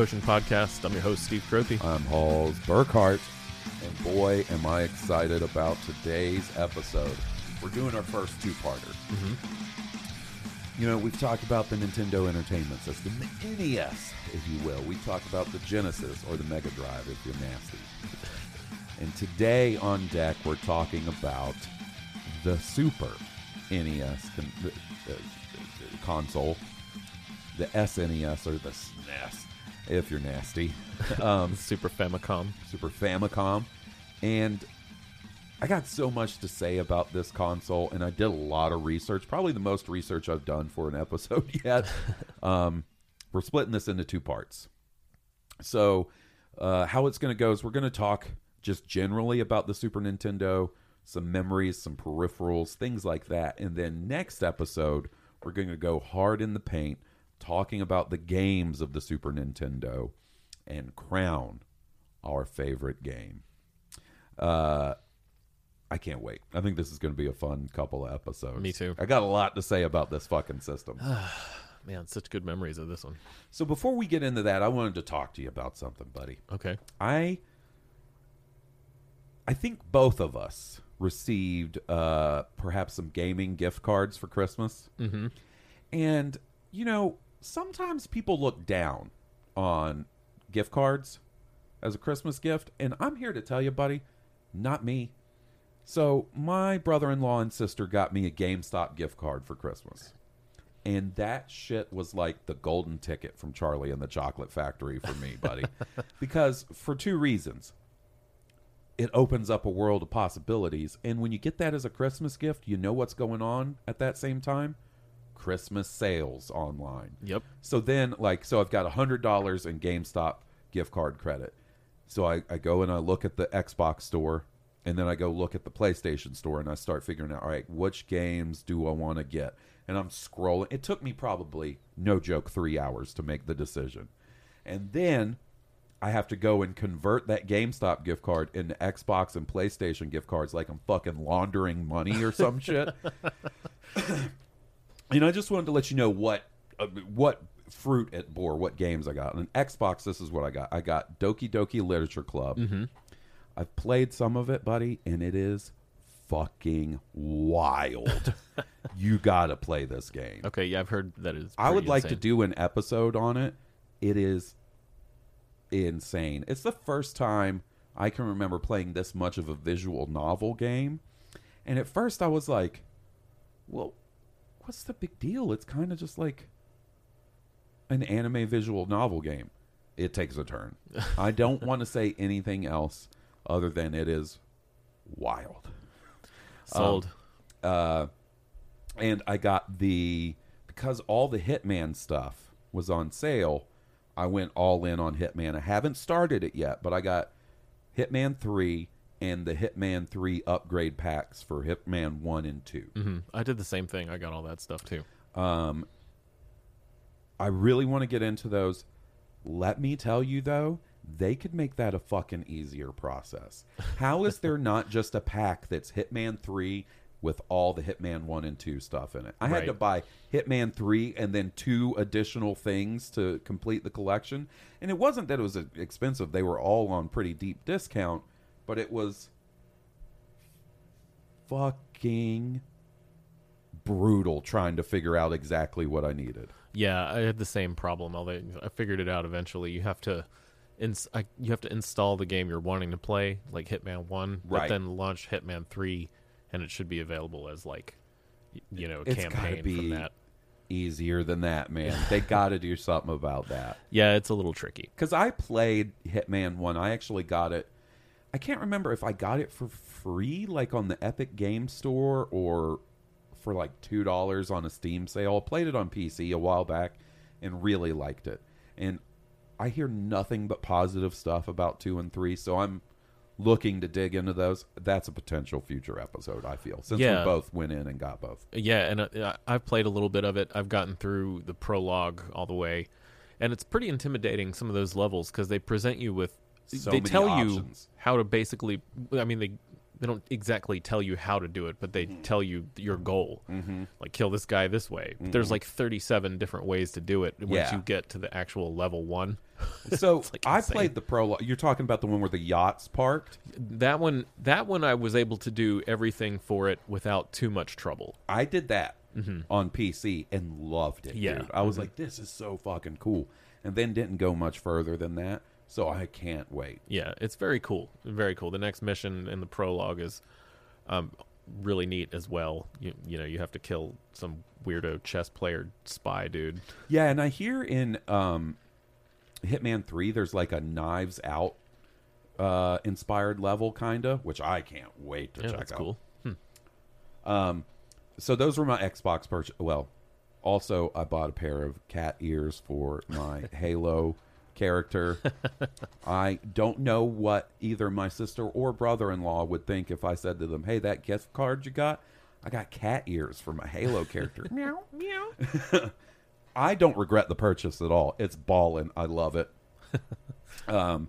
Potion Podcast. I'm your host, Steve Crothy. I'm Halls Burkhart, and boy, am I excited about today's episode. We're doing our first two-parter. Mm-hmm. You know, we've talked about the Nintendo Entertainment System, the NES, if you will. We talked about the Genesis or the Mega Drive, if you're nasty. And today on deck, we're talking about the Super NES con- the- the console, the SNES or the SNES, if you're nasty. Um, Super Famicom. Super Famicom. And I got so much to say about this console, and I did a lot of research, probably the most research I've done for an episode yet. um, we're splitting this into two parts. So, uh, how it's going to go is we're going to talk just generally about the Super Nintendo, some memories, some peripherals, things like that. And then next episode, we're going to go hard in the paint, talking about the games of the Super Nintendo and crown our favorite game. Uh, I can't wait. I think this is going to be a fun couple of episodes. Me too. I got a lot to say about this fucking system. Man, such good memories of this one. so before we get into that, I wanted to talk to you about something, buddy. Okay. I I think both of us received uh, perhaps some gaming gift cards for Christmas. Mm-hmm. And you know, sometimes people look down on gift cards as a Christmas gift, and I'm here to tell you, buddy, not me. So my brother-in-law and sister got me a GameStop gift card for Christmas. And that shit was like the golden ticket from Charlie and the Chocolate Factory for me, buddy. because for two reasons. It opens up a world of possibilities. And when you get that as a Christmas gift, you know what's going on at that same time? Christmas sales online. Yep. So then, like, so I've got a hundred dollars in GameStop gift card credit. So I, I go and I look at the Xbox store, and then I go look at the PlayStation store, and I start figuring out, all right, which games do I want to get? And I'm scrolling. It took me probably, no joke, three hours to make the decision, and then I have to go and convert that GameStop gift card into Xbox and PlayStation gift cards, like I'm fucking laundering money or some shit. And I just wanted to let you know what uh, what fruit it bore, what games I got. On Xbox, this is what I got. I got Doki Doki Literature Club. Mm-hmm. I've played some of it, buddy, and it is fucking wild. you got to play this game. Okay. Yeah, I've heard that is. I would like to do an episode on it. It is insane. It's the first time I can remember playing this much of a visual novel game. And at first I was like, well, what's the big deal? It's kind of just like an anime visual novel game. It takes a turn. I don't want to say anything else other than it is wild sold. uh, and I got the because all the Hitman stuff was on sale. I went all in on Hitman. I haven't started it yet, but I got Hitman three and the Hitman three upgrade packs for Hitman one and two. hmm I did the same thing. I got all that stuff too. Um, I really want to get into those. Let me tell you though, they could make that a fucking easier process. How is there not just a pack that's Hitman 3 with all the Hitman 1 and 2 stuff in it. I had Right. to buy Hitman 3 and then two additional things to complete the collection. And it wasn't that it was uh, expensive, they were all on pretty deep discount, but it was fucking brutal trying to figure out exactly what I needed. Yeah, I had the same problem. Although I figured it out eventually. You have to, ins- I, you have to install the game you're wanting to play, like Hitman One, but Right. then launch Hitman Three, and it should be available as like, you know, a It's campaign be- from that. Easier than that, man. They got to do something about that. Yeah, it's a little tricky. because I played Hitman One. I actually got it. I can't remember if I got it for free, like on the Epic Game Store, or for like two dollars on a Steam sale. I played it on PC a while back and really liked it. And I hear nothing but positive stuff about two and three, so I'm looking to dig into those. That's a potential future episode. I feel since Yeah. we both went in and got both. Yeah, and uh, I've played a little bit of it. I've gotten through the prologue all the way, and it's pretty intimidating. Some of those levels because they present you with, So they tell options. you how to basically. I mean, they they don't exactly tell you how to do it, but they Mm-hmm. tell you your goal. Mm-hmm. Like kill this guy this way. But There's like 37 different ways to do it once Mm-hmm. Yeah. you get to the actual level one. So like, I played the prologue. You're talking about the one where the yachts parked. That one, that one, I was able to do everything for it without too much trouble. I did that on PC and loved it. Mm-hmm. Yeah. dude. I was like, this is so fucking cool, and then didn't go much further than that. So I can't wait. Yeah, it's very cool. Very cool. The next mission in the prologue is um, really neat as well. You you know, you have to kill some weirdo chess player spy dude. Yeah, and I hear in um, Hitman Three, there's like a Knives Out uh, inspired level, kinda, which I can't wait to Yeah, check that's out. cool. So those were my Xbox purchase. Well, also I bought a pair of cat ears for my Halo character. I don't know what either my sister or brother-in-law would think if I said to them, "Hey, that gift card you got, I got cat ears for my Halo character." meow meow. I don't regret the purchase at all. It's ballin'. I love it. um,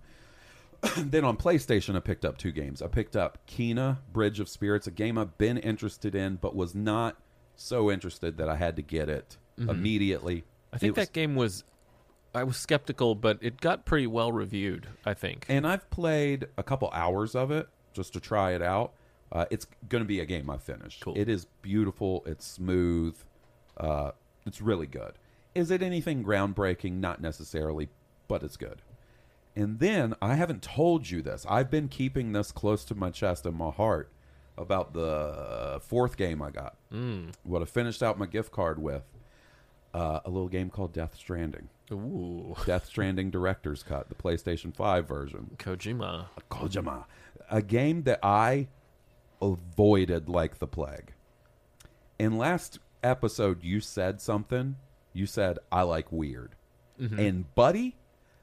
then on PlayStation, I picked up two games. I picked up Kena Bridge of Spirits, a game I've been interested in, but was not so interested that I had to get it immediately. Mm-hmm. I think It was- that game was. I was skeptical, but it got pretty well reviewed. I think. and I've played a couple hours of it just to try it out. Uh, it's going to be a game I finish. Cool. It is beautiful. It's smooth. Uh, it's really good. Is it anything groundbreaking? Not necessarily, but it's good. And then I haven't told you this. I've been keeping this close to my chest and my heart about the fourth game I got. Mm. What I finished out my gift card with. Uh, a little game called Death Stranding. Ooh, Death Stranding Director's Cut, the PlayStation 5 version. Kojima. Kojima. A game that I avoided like the plague. In last episode, you said something. You said, I like weird. And, buddy,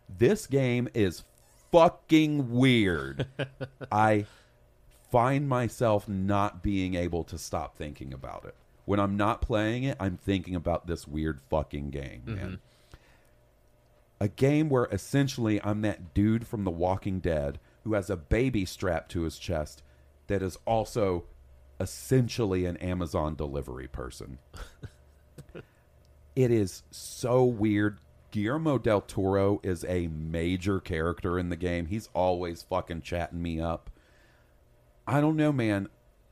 this game is fucking weird. I find myself not being able to stop thinking about it. When I'm not playing it, I'm thinking about this weird fucking game, man mm-hmm. a game where essentially I'm that dude from The Walking Dead who has a baby strapped to his chest that is also essentially an Amazon delivery person. it is so weird. Guillermo del Toro is a major character in the game. He's always fucking chatting me up. I don't know, man.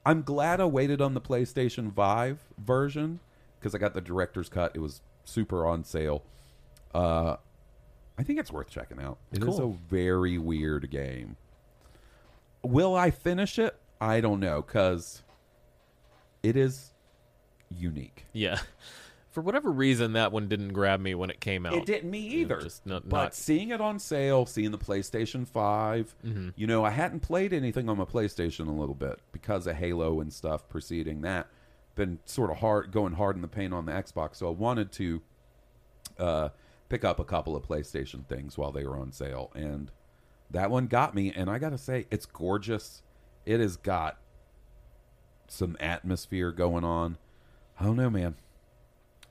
I'm glad I waited on the PlayStation 5 version because I got the director's cut. It was super on sale. Uh, I think it's worth checking out. It is Cool. a very weird game. Will I finish it? I don't know because it is unique. Yeah. For whatever reason, that one didn't grab me when it came out. It didn't me either. just not- but not- seeing it on sale, seeing the PlayStation 5, Mm-hmm. you know, I hadn't played anything on my PlayStation a little bit because of Halo and stuff preceding that. Been sort of hard, going hard in the paint on the Xbox. So I wanted to uh, pick up a couple of PlayStation things while they were on sale. And that one got me. And I got to say, it's gorgeous. It has got some atmosphere going on. I don't know, man.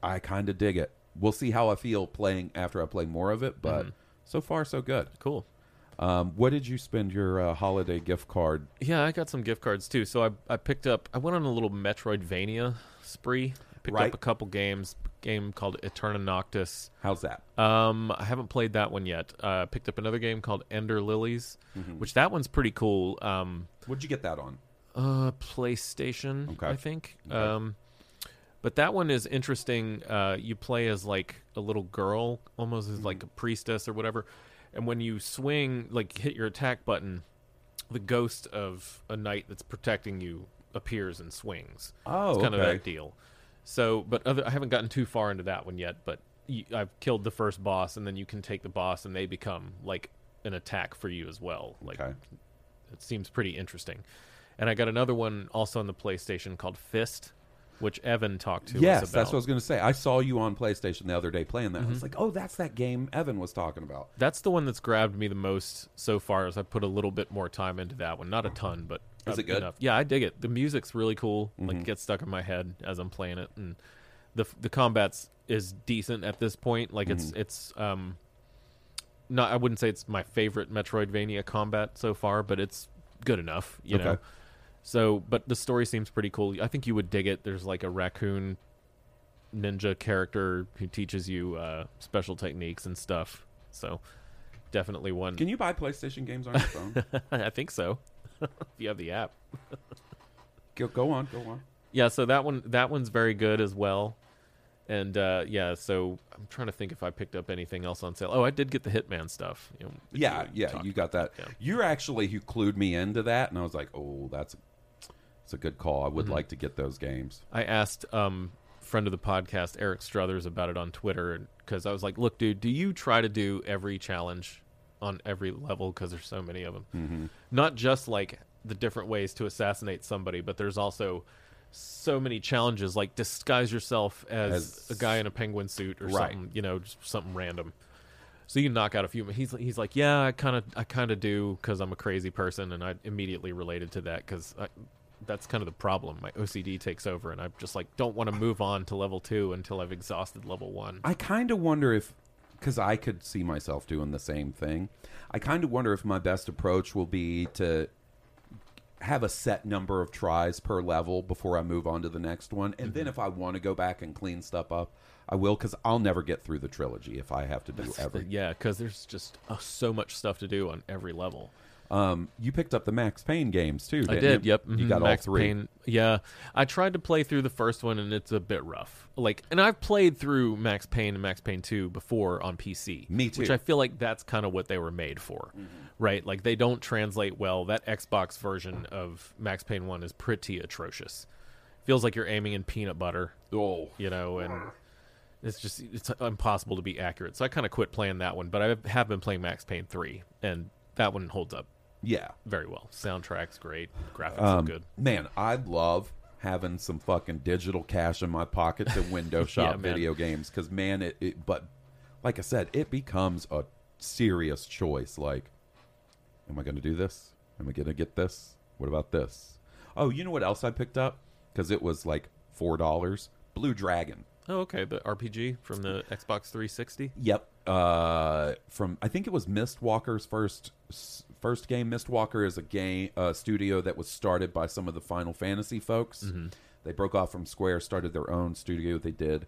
I kind of dig it. We'll see how I feel playing after I play more of it, but so far so good. Cool. Um, what did you spend your uh, holiday gift card? Yeah, I got some gift cards too. So I I picked up. I went on a little Metroidvania spree. Picked Right. up a couple games. Game called Eterna Noctis. How's that? Um, I haven't played that one yet. Uh, picked up another game called Ender Lilies, Mm-hmm. which that one's pretty cool. Um, What'd you get that on? uh, PlayStation, Okay. I think. Okay. Um, but that one is interesting. Uh, you play as like a little girl, almost as Mm-hmm. like a priestess or whatever. And when you swing, like hit your attack button, the ghost of a knight that's protecting you appears and swings. Oh, it's kind of okay. that deal. So, but other, I haven't gotten too far into that one yet. But you, I've killed the first boss, and then you can take the boss, and they become like an attack for you as well. Like Okay. it seems pretty interesting. And I got another one also on the PlayStation called Fist, which Evan talked to Yes, us about. that's what I was going to say. I saw you on PlayStation the other day playing that. I Mm-hmm. was like, oh, that's that game Evan was talking about. That's the one that's grabbed me the most so far. As I put a little bit more time into that one, not a ton, but Is it good? Enough. Yeah, I dig it. The music's really cool. Mm-hmm. Like it gets stuck in my head as I'm playing it, and the the combats is decent at this point. Like it's Mm-hmm. it's um not I wouldn't say it's my favorite Metroidvania combat so far, but it's good enough. You know. So, but the story seems pretty cool. I think you would dig it. There's like a raccoon ninja character who teaches you uh, special techniques and stuff. So, definitely one. Can you buy PlayStation games on your phone? I think so. if you have the app. go, go on, go on. Yeah, so that one that one's very good as well. And uh, yeah, so I'm trying to think if I picked up anything else on sale. Oh, I did get the Hitman stuff. You know, Yeah, you yeah, you got that. Yeah. You're actually who clued me into that, and I was like, oh, that's it's a good call. I Mm-hmm. would like to get those games. I asked um friend of the podcast Eric Struthers about it on Twitter because I was like, "Look, dude, do you try to do every challenge on every level because there's so many of them? Mm-hmm. Not just like the different ways to assassinate somebody, but there's also so many challenges like disguise yourself as, As- a guy in a penguin suit or Right. something, you know, just something random." So you can knock out a few. He's he's like, yeah, I kind of I kind of do because I'm a crazy person, and I immediately related to that because that's kind of the problem. My OCD takes over, and I just like don't want to move on to level two until I've exhausted level one. I kind of wonder if, because I could see myself doing the same thing. I kind of wonder if my best approach will be to have a set number of tries per level before I move on to the next one, and Mm-hmm. then if I want to go back and clean stuff up, I will. Because I'll never get through the trilogy if I have to do every. yeah, because there's just uh, so much stuff to do on every level. Um, you picked up the Max Payne games too. I did. You? Yep. You mhm, got Max all three. Payne. Yeah, I tried to play through the first one, and it's a bit rough. Like, and I've played through Max Payne and Max Payne Two before on PC. Me too. Which I feel like that's kind of what they were made for, right? Like they don't translate well. That Xbox version of Max Payne One is pretty atrocious. Feels like you're aiming in peanut butter, Oh, you know, and it's just it's impossible to be accurate. So I kind of quit playing that one, but I have been playing Max Payne Three, and that one holds up yeah. very well. Soundtrack's great, graphics Um, look good. Man, I love having some fucking digital cash in my pocket to window shop man. video games because man, it, it. But like I said, it becomes a serious choice. Like, am I going to do this? Am I going to get this? What about this? Oh, you know what else I picked up? Because it was like four dollars. Blue Dragon. Oh, okay. The RPG from the Xbox 360. Yep. Uh, from I think it was Mistwalker's first first game. Mistwalker is a game uh, studio that was started by some of the Final Fantasy folks. They broke off from Square, started their own studio. They did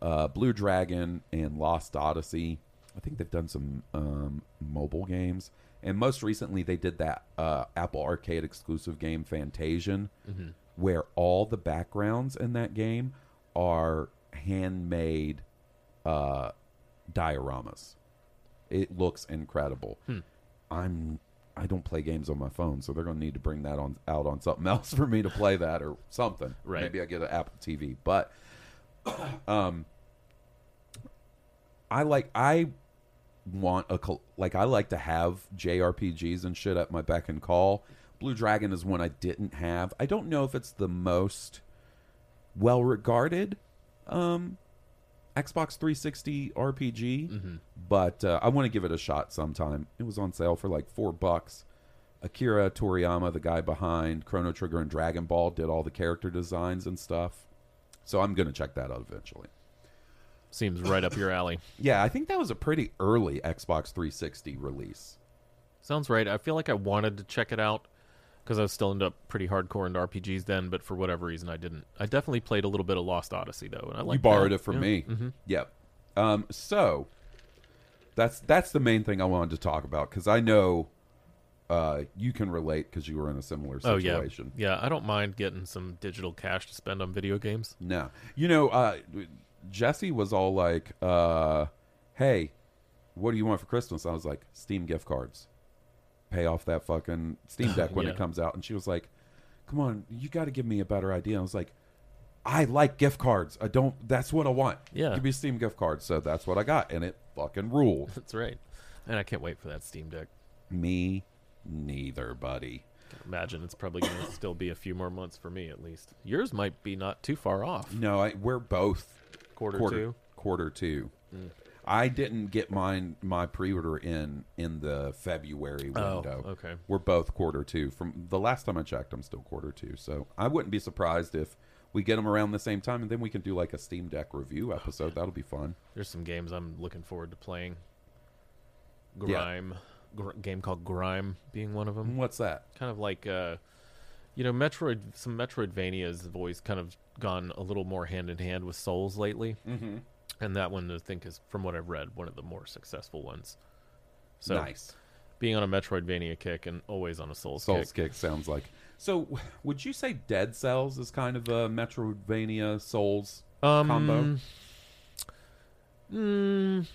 uh, Blue Dragon and Lost Odyssey. I think they've done some um, mobile games, and most recently they did that uh, Apple Arcade exclusive game Fantasian, where all the backgrounds in that game are handmade uh, dioramas. It looks incredible. I'm I don't play games on my phone, so they're going to need to bring that on out on something else for me to play that or something. Right. Maybe I get an Apple TV, but um, I like I want a like I like to have JRPGs and shit at my beck and call. Blue Dragon is one I didn't have. I don't know if it's the most well regarded um Xbox 360 RPG, but uh, I want to give it a shot sometime. It was on sale for like four bucks. Akira Toriyama, the guy behind Chrono Trigger and Dragon Ball, did all the character designs and stuff. So I'm going to check that out eventually. Seems right up your alley. Yeah, I think that was a pretty early Xbox 360 release. Sounds right. I feel like I wanted to check it out because I was still up pretty hardcore into RPGs then, but for whatever reason I didn't. I definitely played a little bit of Lost Odyssey though, and I like you borrowed that. it from Yeah. me. Mhm. Yep. Um, so that's that's the main thing I wanted to talk about because I know uh, you can relate because you were in a similar Oh yeah, situation. yeah. I don't mind getting some digital cash to spend on video games. No, you know, uh, Jesse was all like, uh, "Hey, what do you want for Christmas?" I was like, "Steam gift cards. Pay off that fucking Steam Deck when Yeah. it comes out." And she was like, "Come on, you got to give me a better idea." I was like. I like gift cards. I don't. That's what I want. Yeah. give me a Steam gift card. So that's what I got, and it fucking ruled. That's right. And I can't wait for that Steam Deck. Me neither, buddy. Imagine it's probably going to still be a few more months for me at least. Yours might be not too far off. No, I, we're both Quarter, quarter two. Quarter two. Mm. I didn't get mine my pre-order in in the February Oh, window. okay. We're both quarter two. From the last time I checked, I'm still quarter two. So I wouldn't be surprised if we get them around the same time, and then we can do like a Steam Deck review episode. That'll be fun. There's some games I'm looking forward to playing. Yeah. Grime, gr- game called Grime being one of them. What's that? Kind of like, uh, you know, Metroid. Some Metroidvanias have always kind of gone a little more hand in hand with Souls lately, mm-hmm. And that one I think is, from what I've read, one of the more successful ones. So nice. being on a Metroidvania kick and always on a Souls, Souls kick. kick sounds like. So, would you say Dead Cells is kind of a Metroidvania Souls Um, combo? Mm,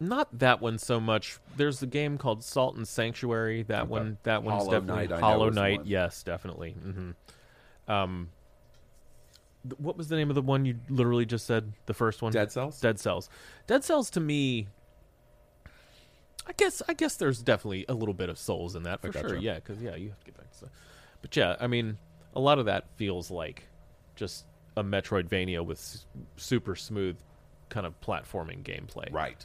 not that one so much. There's a game called Salt and Sanctuary. That Okay. one. That one's Hollow definitely Knight, Hollow Knight. Yes, definitely. hmm Um, what was the name of the one you literally just said? The first one. Dead Cells? Dead Cells. Dead Cells to me. I guess. I guess there's definitely a little bit of souls in that for sure. Yeah, because yeah, you have to get back to. stuff. But yeah, I mean, a lot of that feels like just a Metroidvania with s- super smooth kind of platforming gameplay. Right.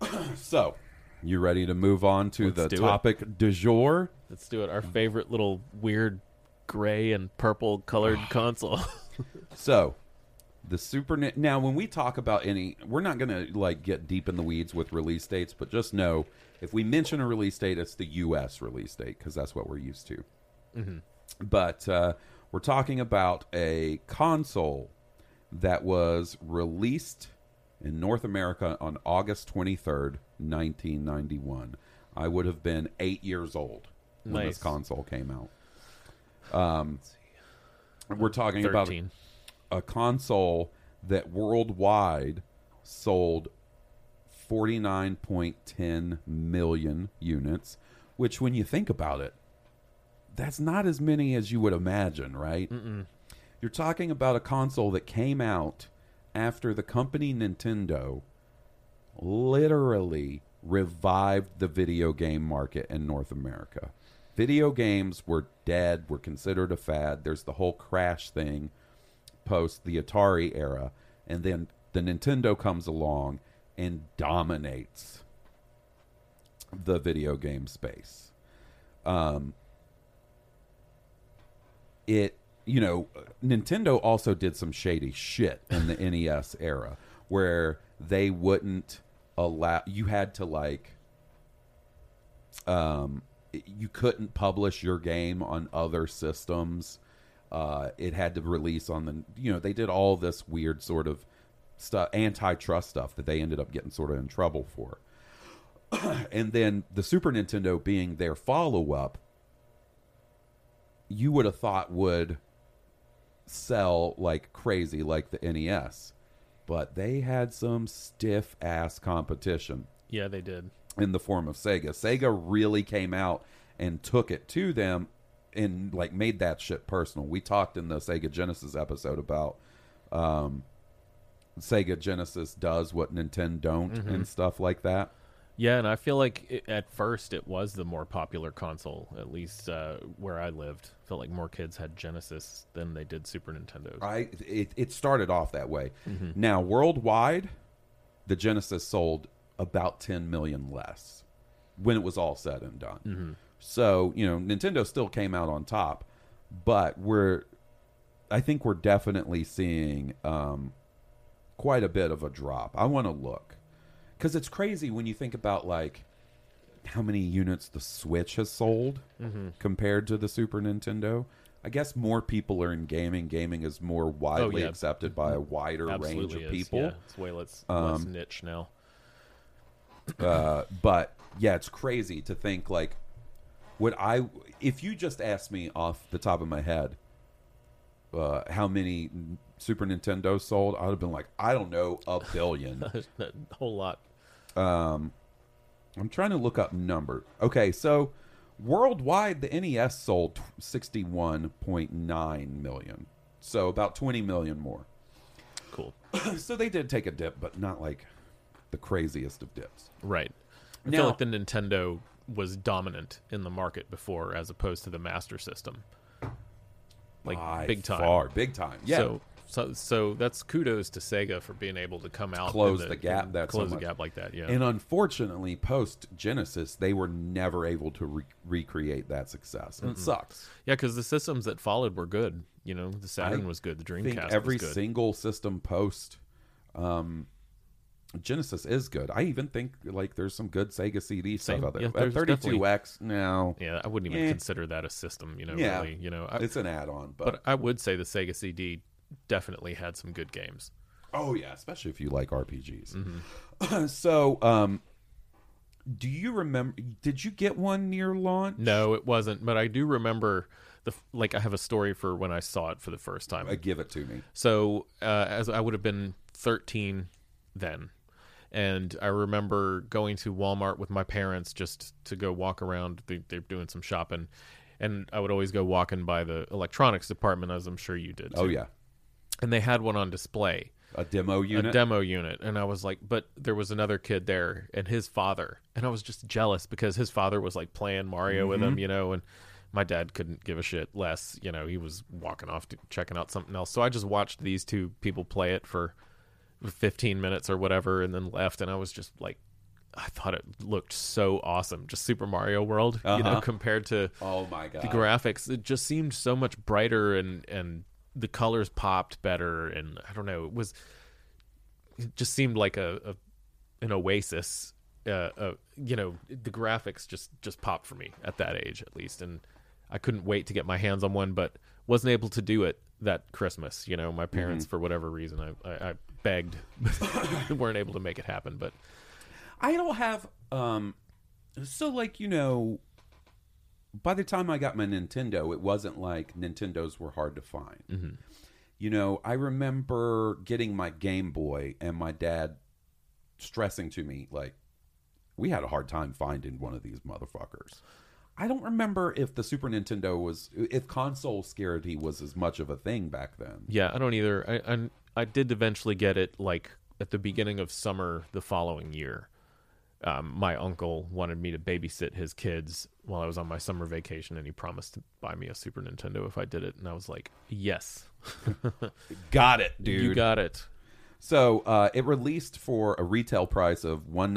so, you ready to move on to Let's the do it. topic du jour? Let's do it. Our favorite little weird gray and purple colored console. So, the Super now when we talk about any we're not going to like get deep in the weeds with release dates, but just know if we mention a release date it's the US release date because that's what we're used to. But uh, we're talking about a console that was released in North America on August 23rd, 1991. I would have been 8 years old when Nice. this console came out. Um we're talking about a console that worldwide sold 49.10 million units, which, when you think about it, that's not as many as you would imagine, right? You're talking about a console that came out after the company Nintendo literally revived the video game market in North America. Video games were dead, were considered a fad. There's the whole crash thing post the Atari era, and then the Nintendo comes along and dominates the video game space. Um, it you know Nintendo also did some shady shit in the NES era where they wouldn't allow you had to like um you couldn't publish your game on other systems. Uh it had to release on the you know they did all this weird sort of stuff antitrust stuff that they ended up getting sort of in trouble for. And then the Super Nintendo being their follow up you would have thought would sell like crazy like the NES but they had some stiff ass competition. Yeah, they did. In the form of Sega. Sega really came out and took it to them and like made that shit personal. We talked in the Sega Genesis episode about um Sega Genesis does what Nintendo don't and stuff like that. Yeah, and I feel like it, at first it was the more popular console, at least uh, where I lived. felt like more kids had Genesis than they did Super Nintendos. I it, it started off that way. Now worldwide, the Genesis sold about 10 million less when it was all said and done. So you know, Nintendo still came out on top, but we're I think we're definitely seeing um, quite a bit of a drop. I want to look because it's crazy when you think about like how many units the Switch has sold Mm-hmm. compared to the Super Nintendo. I guess more people are in gaming. Gaming is more widely Oh, yeah. accepted by a wider range of is, people. Um, Yeah, it's way less, less niche now. Uh, but yeah, it's crazy to think like, would I, if you just asked me off the top of my head, uh, how many Super Nintendo sold, I'd have been like, I don't know, a billion. a whole lot. I'm trying to look up number. Okay, so worldwide, the NES sold 61.9 million. So about 20 million more. Cool. so they did take a dip, but not like the craziest of dips. Right. I Now- feel like the Nintendo was dominant in the market before, as opposed to the Master System. Like By big time. Far, big time. Yeah. So, so, so that's kudos to Sega for being able to come out Close in the gap and that so close the gap like that. Yeah. And unfortunately, post Genesis, they were never able to re- recreate that success. And it sucks. yeah, because the systems that followed were good. You know, the Saturn I was good. The I think Dreamcast every was good. single system post um, Genesis is good. I even think like there's some good Sega CD Same. stuff out there. Yeah, At 32X, now. yeah, I wouldn't even Eh. consider that a system. You know, Yeah. really. You know, I, It's an add-on, but, but I would say the Sega CD definitely had some good games. oh yeah, especially if you like RPGs. Mm-hmm. so, um, do you remember? Did you get one near launch? No, it wasn't. But I do remember the like. I have a story for when I saw it for the first time. Uh, give it to me. So uh, as I would have been 13 then, and I remember going to Walmart with my parents just to go walk around. They, they're doing some shopping, and I would always go walking by the electronics department, as I'm sure you did. Oh yeah, and they had one on display. a demo unit. a demo unit and i was like but there was another kid there and his father and i was just jealous because his father was like playing mario with Mm-hmm. him you know and my dad couldn't give a shit less you know he was walking off to checking out something else so i just watched these two people play it for 15 minutes or whatever and then left and i was just like i thought it looked so awesome just super mario world you know Uh-huh. compared to oh my god. the graphics it just seemed so much brighter and and the colors popped better and i don't know it was it just seemed like a, a an oasis uh, uh you know the graphics just just popped for me at that age at least and i couldn't wait to get my hands on one but wasn't able to do it that christmas you know my parents for whatever reason i i, I begged weren't able to make it happen but I don't have um so like you know by the time I got my Nintendo it wasn't like Nintendos were hard to find. Mm-hmm. You know, I remember getting my Game Boy and my dad stressing to me like we had a hard time finding one of these motherfuckers. I don't remember if the Super Nintendo was if console scarcity was as much of a thing back then. Yeah, I don't either. I, I I did eventually get it like at the beginning of summer the following year. Um, my uncle wanted me to babysit his kids while I was on my summer vacation, and he promised to buy me a Super Nintendo if I did it. And I was like, "Yes, Got it, dude. you got it." So uh, it released for a retail price of one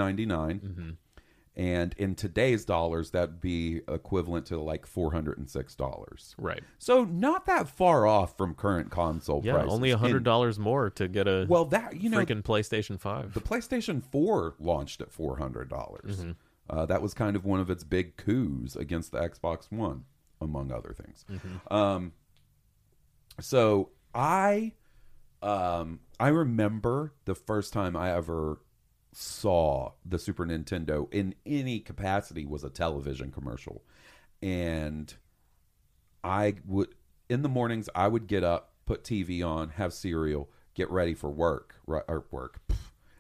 and in today's dollars, that'd be equivalent to like four hundred and six dollars. Right? So not that far off from current console Yeah, prices. only a hundred And- dollars more to get a Well, that you know, freaking PlayStation Five. the PlayStation Four launched at four hundred dollars. Uh, that was kind of one of its big coups against the Xbox One, among other things. Um, so I, um, I remember the first time I ever saw the Super Nintendo in any capacity was a television commercial, and I would in the mornings I would get up, put TV on, have cereal, get ready for work, right, or work pff,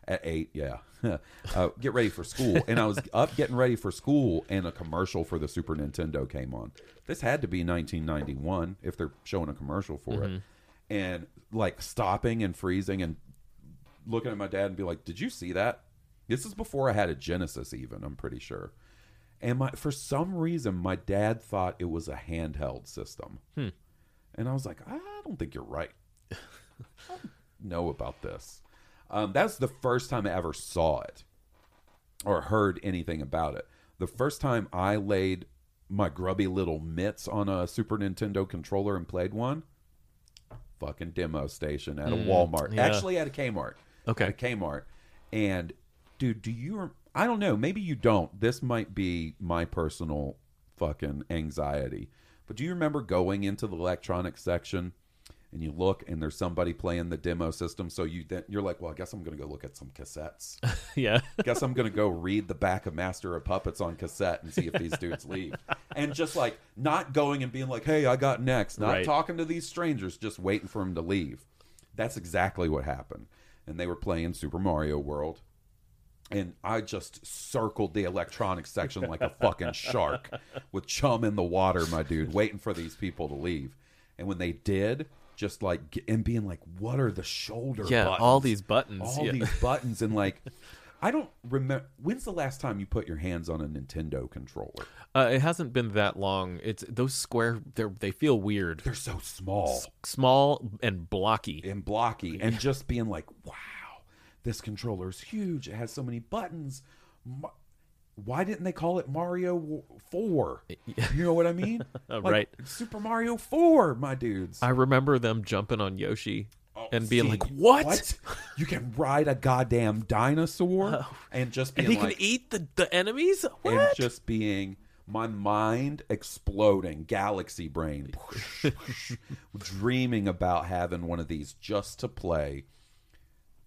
at eight, yeah, uh, get ready for school, and I was up getting ready for school, and a commercial for the Super Nintendo came on. This had to be 1991 if they're showing a commercial for it, and like stopping and freezing and looking at my dad and be like, "Did you see that?" This is before I had a Genesis, even I'm pretty sure. And my for some reason, my dad thought it was a handheld system, and I was like, "I don't think you're right. I don't know about this." Um, that's the first time I ever saw it or heard anything about it. The first time I laid my grubby little mitts on a Super Nintendo controller and played one, fucking demo station at a Walmart. yeah. Actually, at a Kmart. Okay. At Kmart. And dude, do you? I don't know. Maybe you don't. This might be my personal fucking anxiety. But do you remember going into the electronics section and you look and there's somebody playing the demo system? So you then you're like, well, I guess I'm going to go look at some cassettes. yeah. guess I'm going to go read the back of Master of Puppets on cassette and see if these dudes leave. And just like not going and being like, hey, I got next. Not Right. talking to these strangers, just waiting for them to leave. That's exactly what happened. And they were playing Super Mario World. And I just circled the electronics section like a fucking shark with chum in the water, my dude, waiting for these people to leave. And when they did, just like, and being like, what are the shoulder Yeah, buttons? all these buttons, All yeah. these buttons. And like, I don't remember. When's the last time you put your hands on a Nintendo controller? Uh, it hasn't been that long. It's those square. They they feel weird, They're so small small and blocky. and blocky, and just being like, wow, this controller's huge. It has so many buttons. Why didn't they call it Mario 4? You know what I mean? Like, Right. Super Mario 4, my dudes. I remember them jumping on Yoshi and being Oh, See, like, "What?" You can ride a goddamn dinosaur and just being And he like, can eat the, the enemies. What? and just being my mind exploding, galaxy brain, dreaming about having one of these just to play.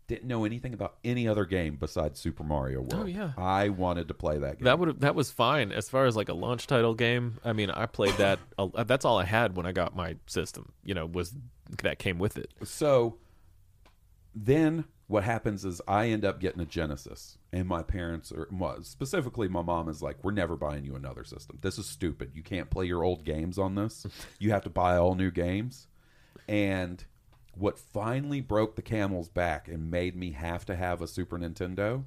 Didn't know anything about any other game besides Super Mario World. Oh, yeah. I wanted to play that game. that would that was fine as far as like a launch title game. I mean, I played that. uh, that's all I had when I got my system. You know, was that came with it. so then what happens is I end up getting a Genesis, and my parents are specifically my mom is like, "We're never buying you another system. This is stupid. You can't play your old games on this. You have to buy all new games." And what finally broke the camel's back and made me have to have a Super Nintendo.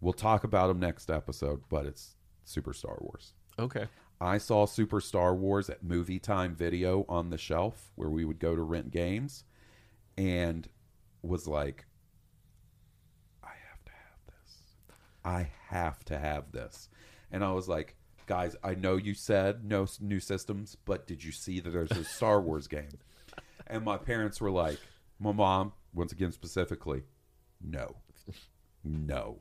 We'll talk about them next episode, but it's Super Star Wars. Okay. I saw Super Star Wars at Movie Time Video on the shelf where we would go to rent games and was like, I have to have this. I have to have this. And I was like, guys, I know you said no new systems, but did you see that there's a Star Wars game? And my parents were like, my mom, once again specifically, no, no.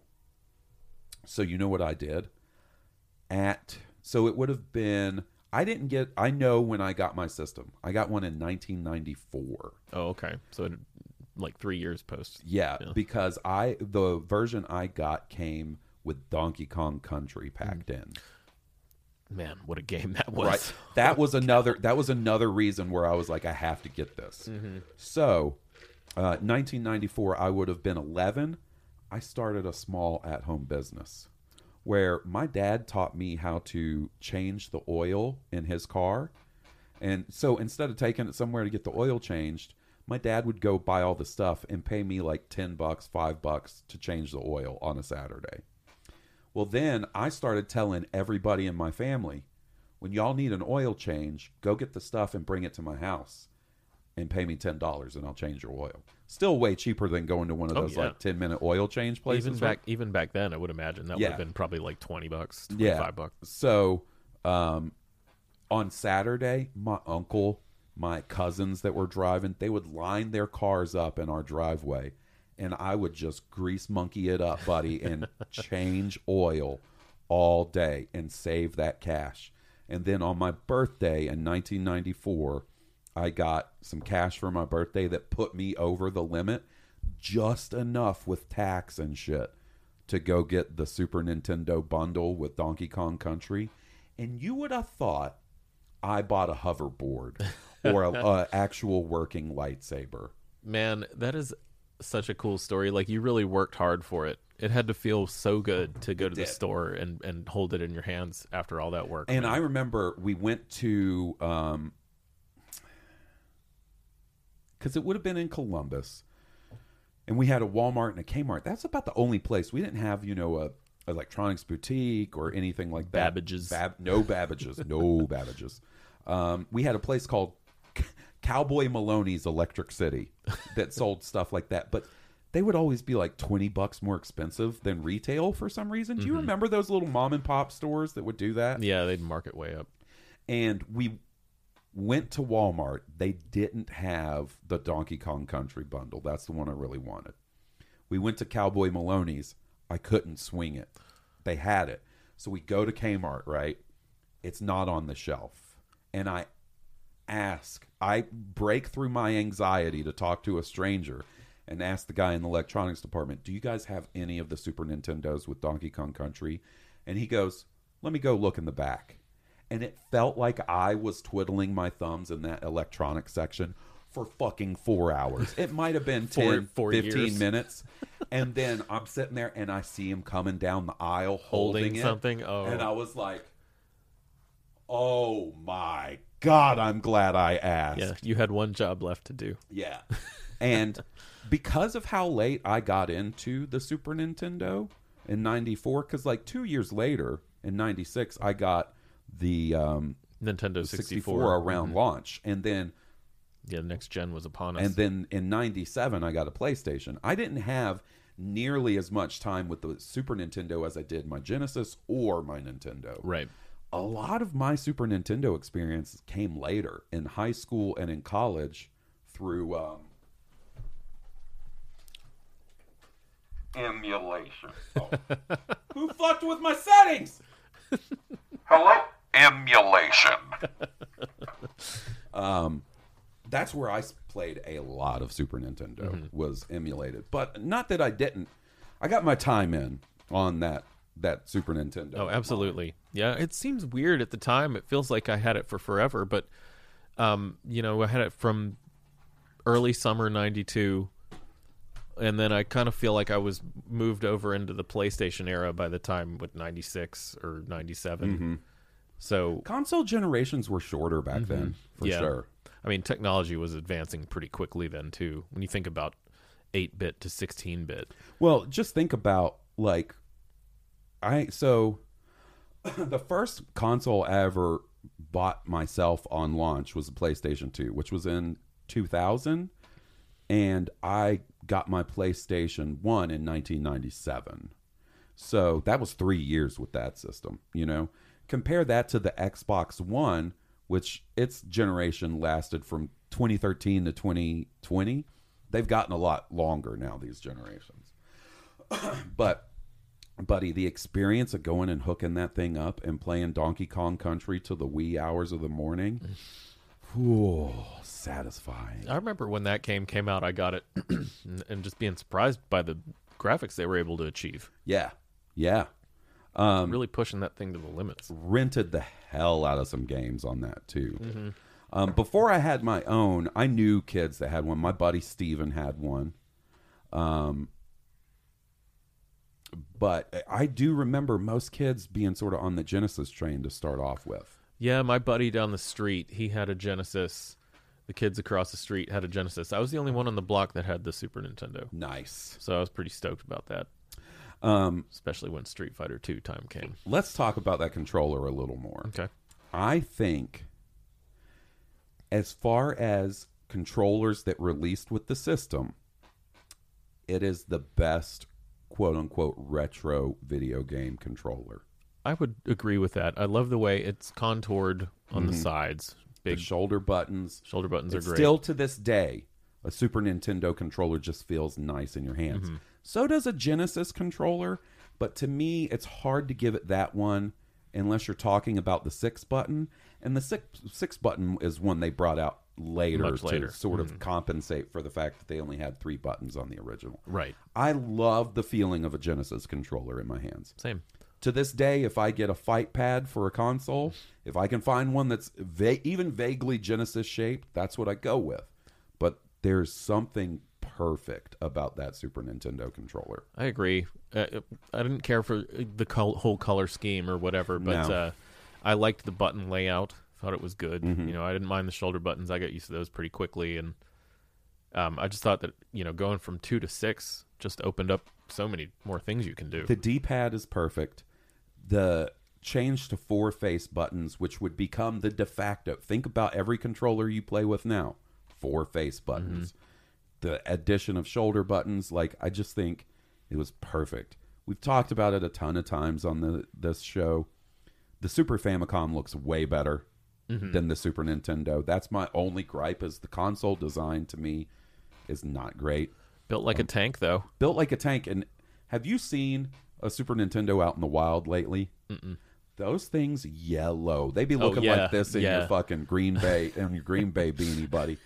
So you know what I did? At so it would have been I didn't get I know when I got my system. I got one in 1994. Oh, okay. So it, like three years post. Yeah, because I the version I got came with Donkey Kong Country packed in. Man, what a game that was. Right. That was another that was another reason where I was like I have to get this. So, uh 1994 I would have been 11. I started a small at-home business where my dad taught me how to change the oil in his car. And so instead of taking it somewhere to get the oil changed, my dad would go buy all the stuff and pay me like 10 bucks, 5 bucks to change the oil on a Saturday. Well, then I started telling everybody in my family, when y'all need an oil change, go get the stuff and bring it to my house and pay me $10 and I'll change your oil. Still way cheaper than going to one of Oh, those yeah. like 10 minute oil change places. even back even back then, I would imagine that would Yeah. have been probably like twenty bucks, twenty yeah. five bucks. So, um, on Saturday, my uncle, my cousins that were driving, they would line their cars up in our driveway, and I would just grease monkey it up, buddy, and change oil all day and save that cash. And then on my birthday in 1994, I got some cash for my birthday that put me over the limit just enough with tax and shit to go get the Super Nintendo bundle with Donkey Kong Country. And you would have thought I bought a hoverboard or a, a actual working lightsaber. Man, that is such a cool story. Like you really worked hard for it. It had to feel so good to go to the store and, and hold it in your hands after all that work. And man. I remember we went to um because it would have been in Columbus, and we had a Walmart and a Kmart. That's about the only place we didn't have, you know, a electronics boutique or anything like that. Babbage's. Bab- no Babbages, no Babbages. Um, we had a place called C- Cowboy Maloney's Electric City that sold stuff like that, but. They would always be like 20 bucks more expensive than retail for some reason. Do you remember those little mom and pop stores that would do that? yeah, they'd mark it way up. and we went to Walmart. They didn't have the Donkey Kong Country bundle. That's the one I really wanted. We went to Cowboy Maloney's. I couldn't swing it. They had it. So we go to Kmart, right? It's not on the shelf. And I ask, I break through my anxiety to talk to a stranger and ask the guy in the electronics department, Do you guys have any of the Super Nintendos with Donkey Kong Country? And he goes, Let me go look in the back. And it felt like I was twiddling my thumbs in that electronics section for fucking four hours. It might have been Four- 10, four 15 years. minutes. And then I'm sitting there and I see him coming down the aisle holding, Holding it. something? Oh. And I was like, oh my God, I'm glad I asked. Yeah, you had one job left to do. Yeah. And because of how late I got into the Super Nintendo in 94, because like two years later in 96, I got the um, Nintendo 64, 64, around launch. And then Yeah, next gen was upon us. and then in 97 i got a playstation i didn't have nearly as much time with the super nintendo as i did my genesis or my nintendo right. a lot of my super nintendo experience came later in high school and in college through um, emulation Oh. who fucked with my settings hello emulation um that's I played a lot of Super Nintendo Mm-hmm. was emulated, but not that I didn't. I got my time in on that that Super Nintendo. Oh, absolutely. Yeah, it seems weird at the time. It feels like I had it for forever, but um, you know, I had it from early summer 92 and then I kind of feel like I was moved over into the PlayStation era by the time with 96 or 97. Mm-hmm. So, Console generations were shorter back then, for Mm-hmm. yeah. sure. I mean, technology was advancing pretty quickly then too. When you think about 8-bit to 16-bit. Well, just think about like I so the first console I ever bought myself on launch was the PlayStation 2, which was in 2000 and I got my PlayStation 1 in 1997. So that was 3 years with that system, you know. Compare that to the Xbox One, which its generation lasted from 2013 to 2020. They've gotten a lot longer now these generations. but buddy, the experience of going and hooking that thing up and playing Donkey Kong Country till the wee hours of the morning, whew, satisfying. I remember when that game came out, I got it and just being surprised by the graphics they were able to achieve. Yeah, yeah. Um, really pushing that thing to the limits. rented the hell out of some games on that too. Um, before I had my own, I knew kids that had one. My buddy Steven had one. Um, but I do remember most kids being sort of on the Genesis train to start off with. Yeah, my buddy down the street, he had a Genesis. The kids across the street had a Genesis. I was the only one on the block that had the Super Nintendo. Nice. So I was pretty stoked about that, Um, especially when Street Fighter 2 time came. let's talk about that controller a little more. Okay. I think, as far as controllers that released with the system, it is the best quote unquote retro video game controller. I would agree with that. I love the way it's contoured on the sides. Big The shoulder buttons. shoulder buttons It's are great. Still to this day, a Super Nintendo controller just feels nice in your hands. Mm-hmm. So does a Genesis controller, but to me, it's hard to give it that one unless you're talking about the six button. And the six six button is one they brought out later to later. Mm-hmm. sort of compensate for the fact that they only had three buttons on the original. right. I love the feeling of a Genesis controller in my hands Same. to this day, if I get a fight pad for a console, if I can find one that's va- even vaguely Genesis shaped, that's what I go with. But there's something perfect about that Super Nintendo controller. I agree. Uh, I didn't care for the col- whole color scheme or whatever, but No. uh, I liked the button layout. Thought it was good. Mm-hmm. You know, I didn't mind the shoulder buttons. I got used to those pretty quickly, and um, I just thought that you know going from two to six just opened up so many more things you can do. The D pad is perfect. The change to four face buttons, which would become the de facto. Think about every controller you play with now four face buttons. The addition of shoulder buttons, like, I just think it was perfect. We've talked about it a ton of times on the this show. The Super Famicom looks way better mm-hmm. than the Super Nintendo. That's my only gripe is the console design to me is not great Built like a um, tank, though. built like a tank and Have you seen a Super Nintendo out in the wild lately? Mm-mm. Those things yellow. They be oh, looking Oh, yeah, like this in your fucking Green Bay and your Green Bay beanie, buddy.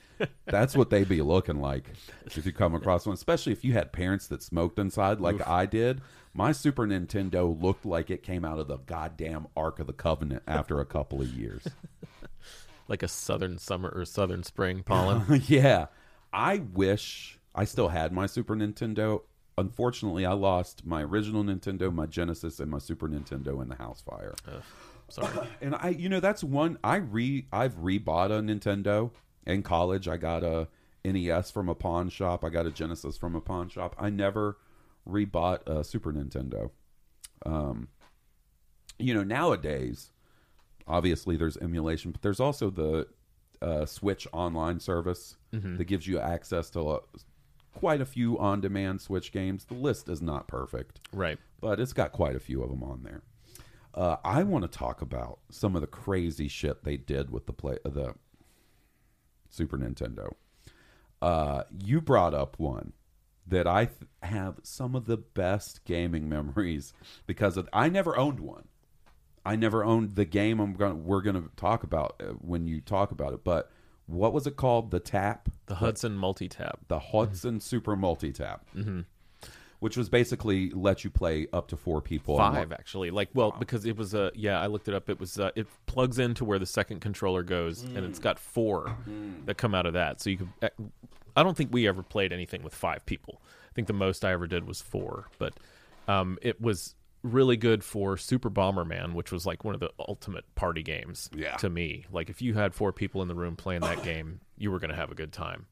That's what they'd be looking like if you come across one, especially if you had parents that smoked inside like I did. My Super Nintendo looked like it came out of the goddamn Ark of the Covenant after a couple of years. Like a southern summer or southern spring pollen. yeah. I wish I still had my Super Nintendo. Unfortunately, I lost my original Nintendo, my Genesis, and my Super Nintendo in the house fire. Sorry. And I, you know, that's one I re I've rebought a Nintendo in college. I got a NES from a pawn shop. I got a Genesis from a pawn shop. I never rebought a Super Nintendo. Um, you know, nowadays, obviously there's emulation, but there's also the uh, Switch online service that gives you access to uh, quite a few on-demand Switch games. The list is not perfect right. but it's got quite a few of them on there. Uh, I want to talk about some of the crazy shit they did with the play uh, the Super Nintendo. Uh, you brought up one that I th- have some of the best gaming memories because of. I never owned one. I never owned the game. I'm going. We're going to talk about uh, when you talk about it. But what was it called? The Tap. The Hudson multi tap. the Hudson Super Multi Tap, mm-hmm. Which was basically let you play up to four people. Five actually. Like well, because it was uh yeah, I looked it up. It was uh, it plugs into where the second controller goes, and it's got four that come out of that. So you could. uh, I don't think we ever played anything with five people. I think the most I ever did was four, but um, it was really good for Super Bomberman, which was like one of the ultimate party games Yeah. to me. Like if you had four people in the room playing that game, you were going to have a good time.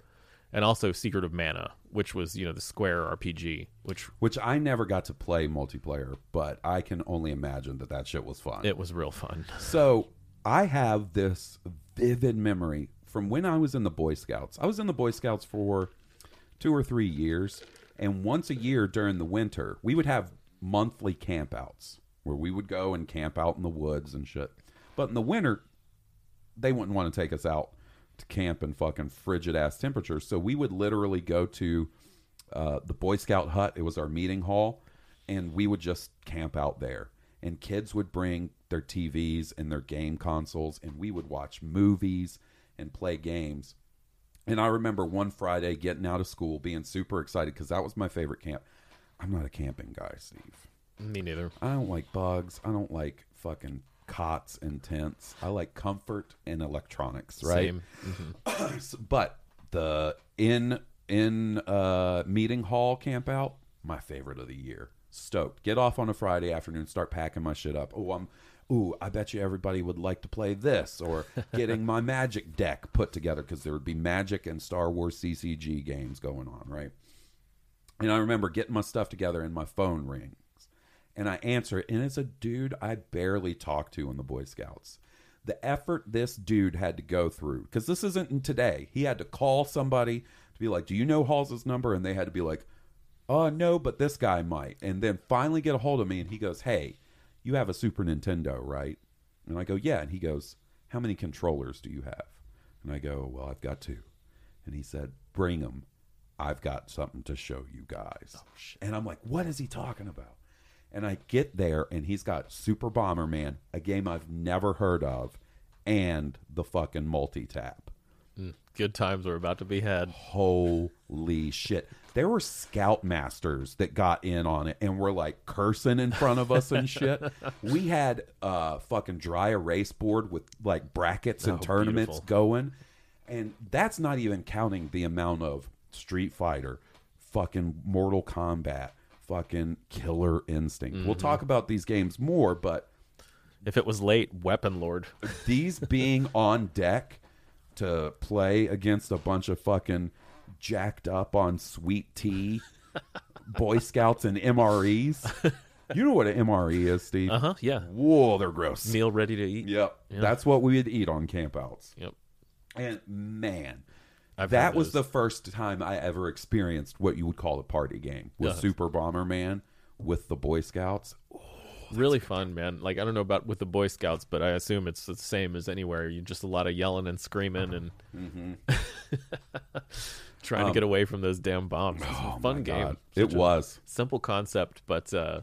And also Secret of Mana, which was you know the Square RPG, which which I never got to play multiplayer, but I can only imagine that that shit was fun. it was real fun. So I have this vivid memory from when I was in the Boy Scouts. I was in the Boy Scouts for two or three years, and once a year during the winter, we would have monthly campouts where we would go and camp out in the woods and shit. But in the winter, they wouldn't want to take us out to camp in fucking frigid ass temperatures. So we would literally go to uh, the Boy Scout hut. It was our meeting hall, and we would just camp out there. And kids would bring their TVs and their game consoles, and we would watch movies and play games. And I remember one Friday getting out of school, being super excited because that was my favorite camp. I'm not a camping guy, Steve. Me neither. I don't like bugs. I don't like fucking cots and tents. I like comfort and electronics, right? Same. S- but the in in uh meeting hall camp out my favorite of the year stoked get off on a friday afternoon start packing my shit up oh i'm ooh i bet you everybody would like to play this or getting my magic deck put together because there would be magic and star wars ccg games going on right and i remember getting my stuff together and my phone rings and I answer it, and it's a dude I barely talked to in the Boy Scouts. The effort this dude had to go through, because this isn't today. He had to call somebody to be like, "Do you know Halls's number?" And they had to be like, "Oh no, but this guy might." And then finally get a hold of me, and he goes, "Hey, you have a Super Nintendo, right?" And I go, "Yeah." And he goes, "How many controllers do you have?" And I go, "Well, I've got two." And he said, "Bring them. I've got something to show you guys." Oh, and I'm like, "What is he talking about?" And I get there, and he's got Super Bomberman, a game I've never heard of, and the fucking multi tap. Mm, good times are about to be had. Holy shit. There were scoutmasters that got in on it and were like cursing in front of us and shit. We had a fucking dry erase board with like brackets and Oh, tournaments beautiful. going. And that's not even counting the amount of Street Fighter, fucking Mortal Kombat, fucking Killer Instinct. Mm-hmm. We'll talk about these games more, but If it was late, Weapon Lord. these being on deck to play against a bunch of fucking jacked up on sweet tea Boy Scouts and MREs. You know what an MRE is, Steve? Uh huh. Yeah. Whoa, they're gross. Meal ready to eat. Yep. That's what we would eat on campouts. Yep. And man, I've that was the first time I ever experienced what you would call a party game with Uh-huh. Super Bomberman with the Boy Scouts. really fun, man. Like I don't know about with the Boy Scouts, but I assume it's the same as anywhere. You just a lot of yelling and screaming and Mm-hmm. trying Um, to get away from those damn bombs. A fun game. Oh It was. simple concept, but uh,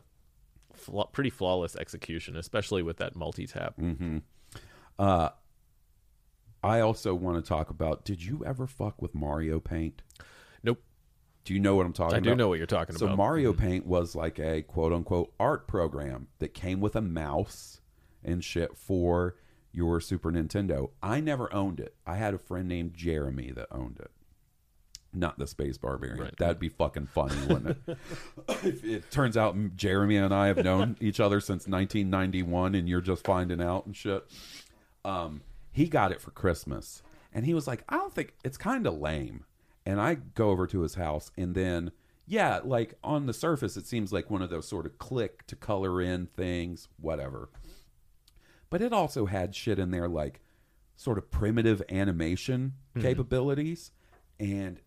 fla- pretty flawless execution, especially with that multi tap. Mm. Uh, I also want to talk about. Did you ever fuck with Mario Paint? Nope, Do you know what I'm talking I about? do know what you're talking So about. So Mario Paint was like a quote unquote art program that came with a mouse and shit for your Super Nintendo. I never owned it. I had a friend named Jeremy that owned it. Not the Space Barbarian. Right. That'd be fucking funny, wouldn't it? if it turns out Jeremy and I have known each other since 1991 and you're just finding out and shit. Um, he got it for Christmas. And he was like, I don't think it's kind of lame. And I go over to his house and then, yeah, like on the surface, it seems like one of those sort of click to color in things, whatever. But it also had shit in there like sort of primitive animation mm-hmm. capabilities. And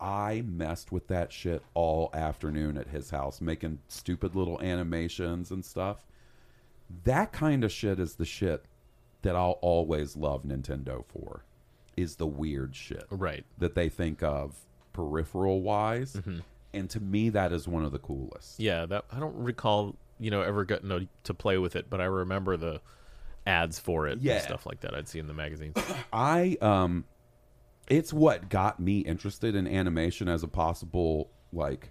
I messed with that shit all afternoon at his house, making stupid little animations and stuff. That kind of shit is the shit that I'll always love Nintendo for. Is the weird shit Right. that they think of peripheral wise. And to me, that is one of the coolest. Yeah, that I don't recall, you know, ever getting to, to play with it, but I remember the ads for it Yeah. and stuff like that I'd see in the magazines. I um it's what got me interested in animation as a possible like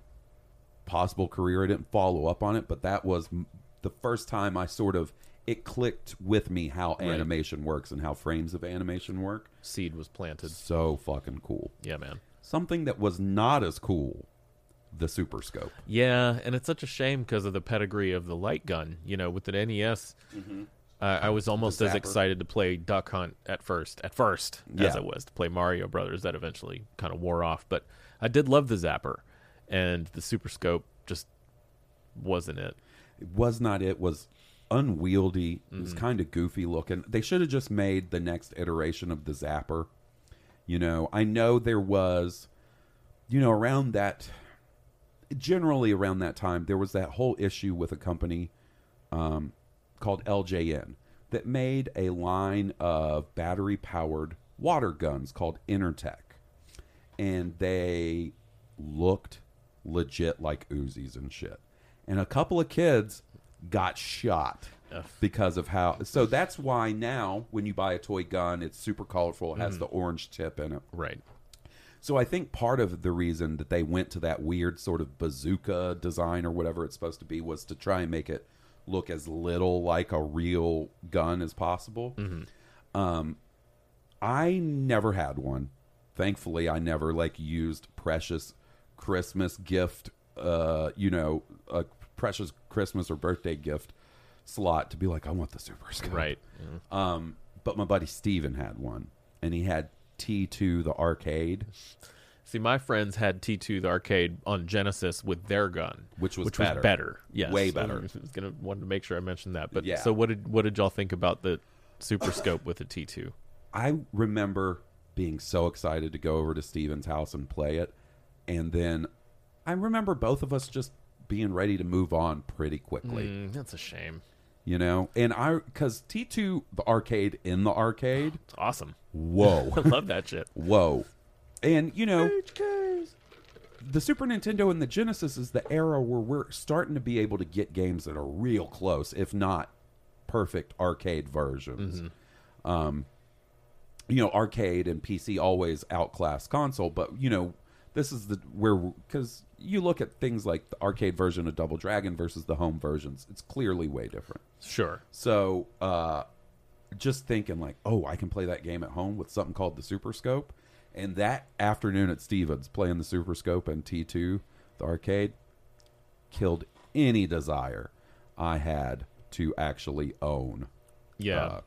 possible career. I didn't follow up on it, but that was m- the first time I sort of it clicked with me how animation works and how frames of animation work. Seed was planted. So fucking cool. Yeah, man. Something that was not as cool, the Super Scope. Yeah, and it's such a shame because of the pedigree of the light gun. You know, with the NES, uh, I was almost as excited to play Duck Hunt at first, at first, as Yeah. I was to play Mario Brothers. That eventually kind of wore off, but I did love the Zapper, and the Super Scope just wasn't it. It was not it was unwieldy it was kind of goofy looking. They should have just made the next iteration of the zapper. You know i know there was you know around that generally around that time there was that whole issue with a company um, called ljn that made a line of battery powered water guns called Entertech and they looked legit like Uzis and shit. And a couple of kids got shot Ugh. because of how. So that's why now, when you buy a toy gun, it's super colorful. It has the orange tip in it. Right. So I think part of the reason that they went to that weird sort of bazooka design or whatever it's supposed to be was to try and make it look as little like a real gun as possible. Um, I never had one. Thankfully, I never like used precious Christmas gift, uh, you know, a precious Christmas or birthday gift slot to be like, I want the Super Scope. Right. Yeah. Um, but my buddy Steven had one, and he had T2 the arcade, See, my friends had T2 the arcade on Genesis with their gun, Which was which better. was better. Yes, Way I better. was gonna wanted to make sure I mentioned that. But Yeah. so what did what did y'all think about the Super Scope with the T2? I remember being so excited to go over to Steven's house and play it. And then I remember both of us just being ready to move on pretty quickly, Mm, that's a shame. you know? And I, because T2, the arcade in the arcade, It's awesome. whoa, I love that shit. whoa. And, you know, the Super Nintendo and the Genesis is the era where we're starting to be able to get games that are real close, if not perfect arcade versions. Um, you know, arcade and PC always outclass console, but you know, this is the where because you look at things like the arcade version of Double Dragon versus the home versions, it's clearly way different. Sure. So, uh, just thinking like, oh, I can play that game at home with something called the Super Scope, and that afternoon at Stevens playing the Super Scope and T two, the arcade, killed any desire I had to actually own. Yeah. Uh,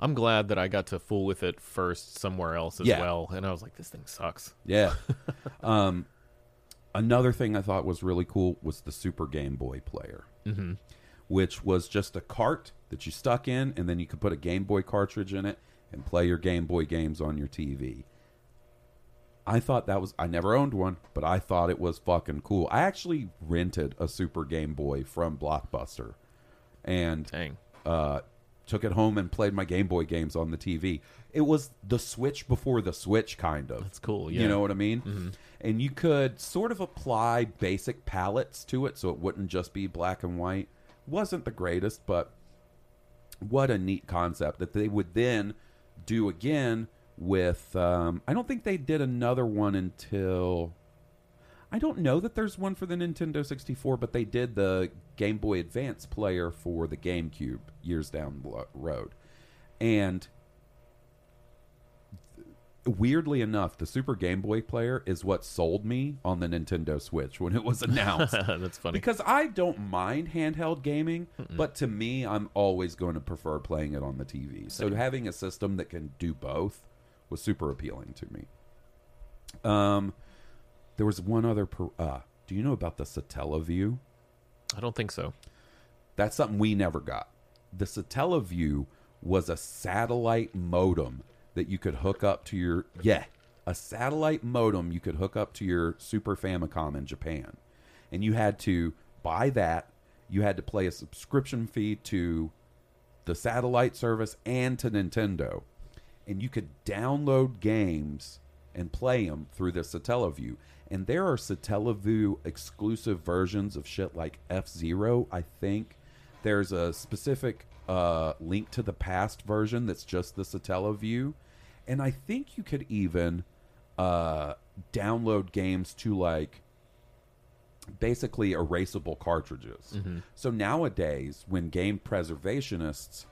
I'm glad that I got to fool with it first somewhere else as Yeah. well. And I was like, this thing sucks. Yeah. um, another thing I thought was really cool was the Super Game Boy player, mm-hmm. which was just a cart that you stuck in, and then you could put a Game Boy cartridge in it and play your Game Boy games on your TV. I thought that was, I never owned one, but I thought it was fucking cool. I actually rented a Super Game Boy from Blockbuster and Dang. uh, took it home and played my Game Boy games on the TV. It was the Switch before the Switch, kind of. That's cool, You know what I mean? And you could sort of apply basic palettes to it, so it wouldn't just be black and white. wasn't the greatest, but what a neat concept that they would then do again with. Um, I don't think they did another one until. I don't know that there's one for the Nintendo 64, but they did the Game Boy Advance player for the GameCube years down the road. And weirdly enough, the Super Game Boy player is what sold me on the Nintendo Switch when it was announced. That's funny. Because I don't mind handheld gaming, but to me, I'm always going to prefer playing it on the TV. So having a system that can do both was super appealing to me. Um, there was one other. Per- uh, do you know about the Satellaview? I don't think so. That's something we never got. The Satellaview was a satellite modem that you could hook up to your yeah, a satellite modem you could hook up to your Super Famicom in Japan. And you had to buy that, you had to pay a subscription fee to the satellite service and to Nintendo. And you could download games and play them through the Satellaview. And there are Satellaview exclusive versions of shit like F Zero, I think. There's a specific uh, link to the past version that's just the Satellaview. And I think you could even uh, download games to like basically erasable cartridges. So nowadays, when game preservationists,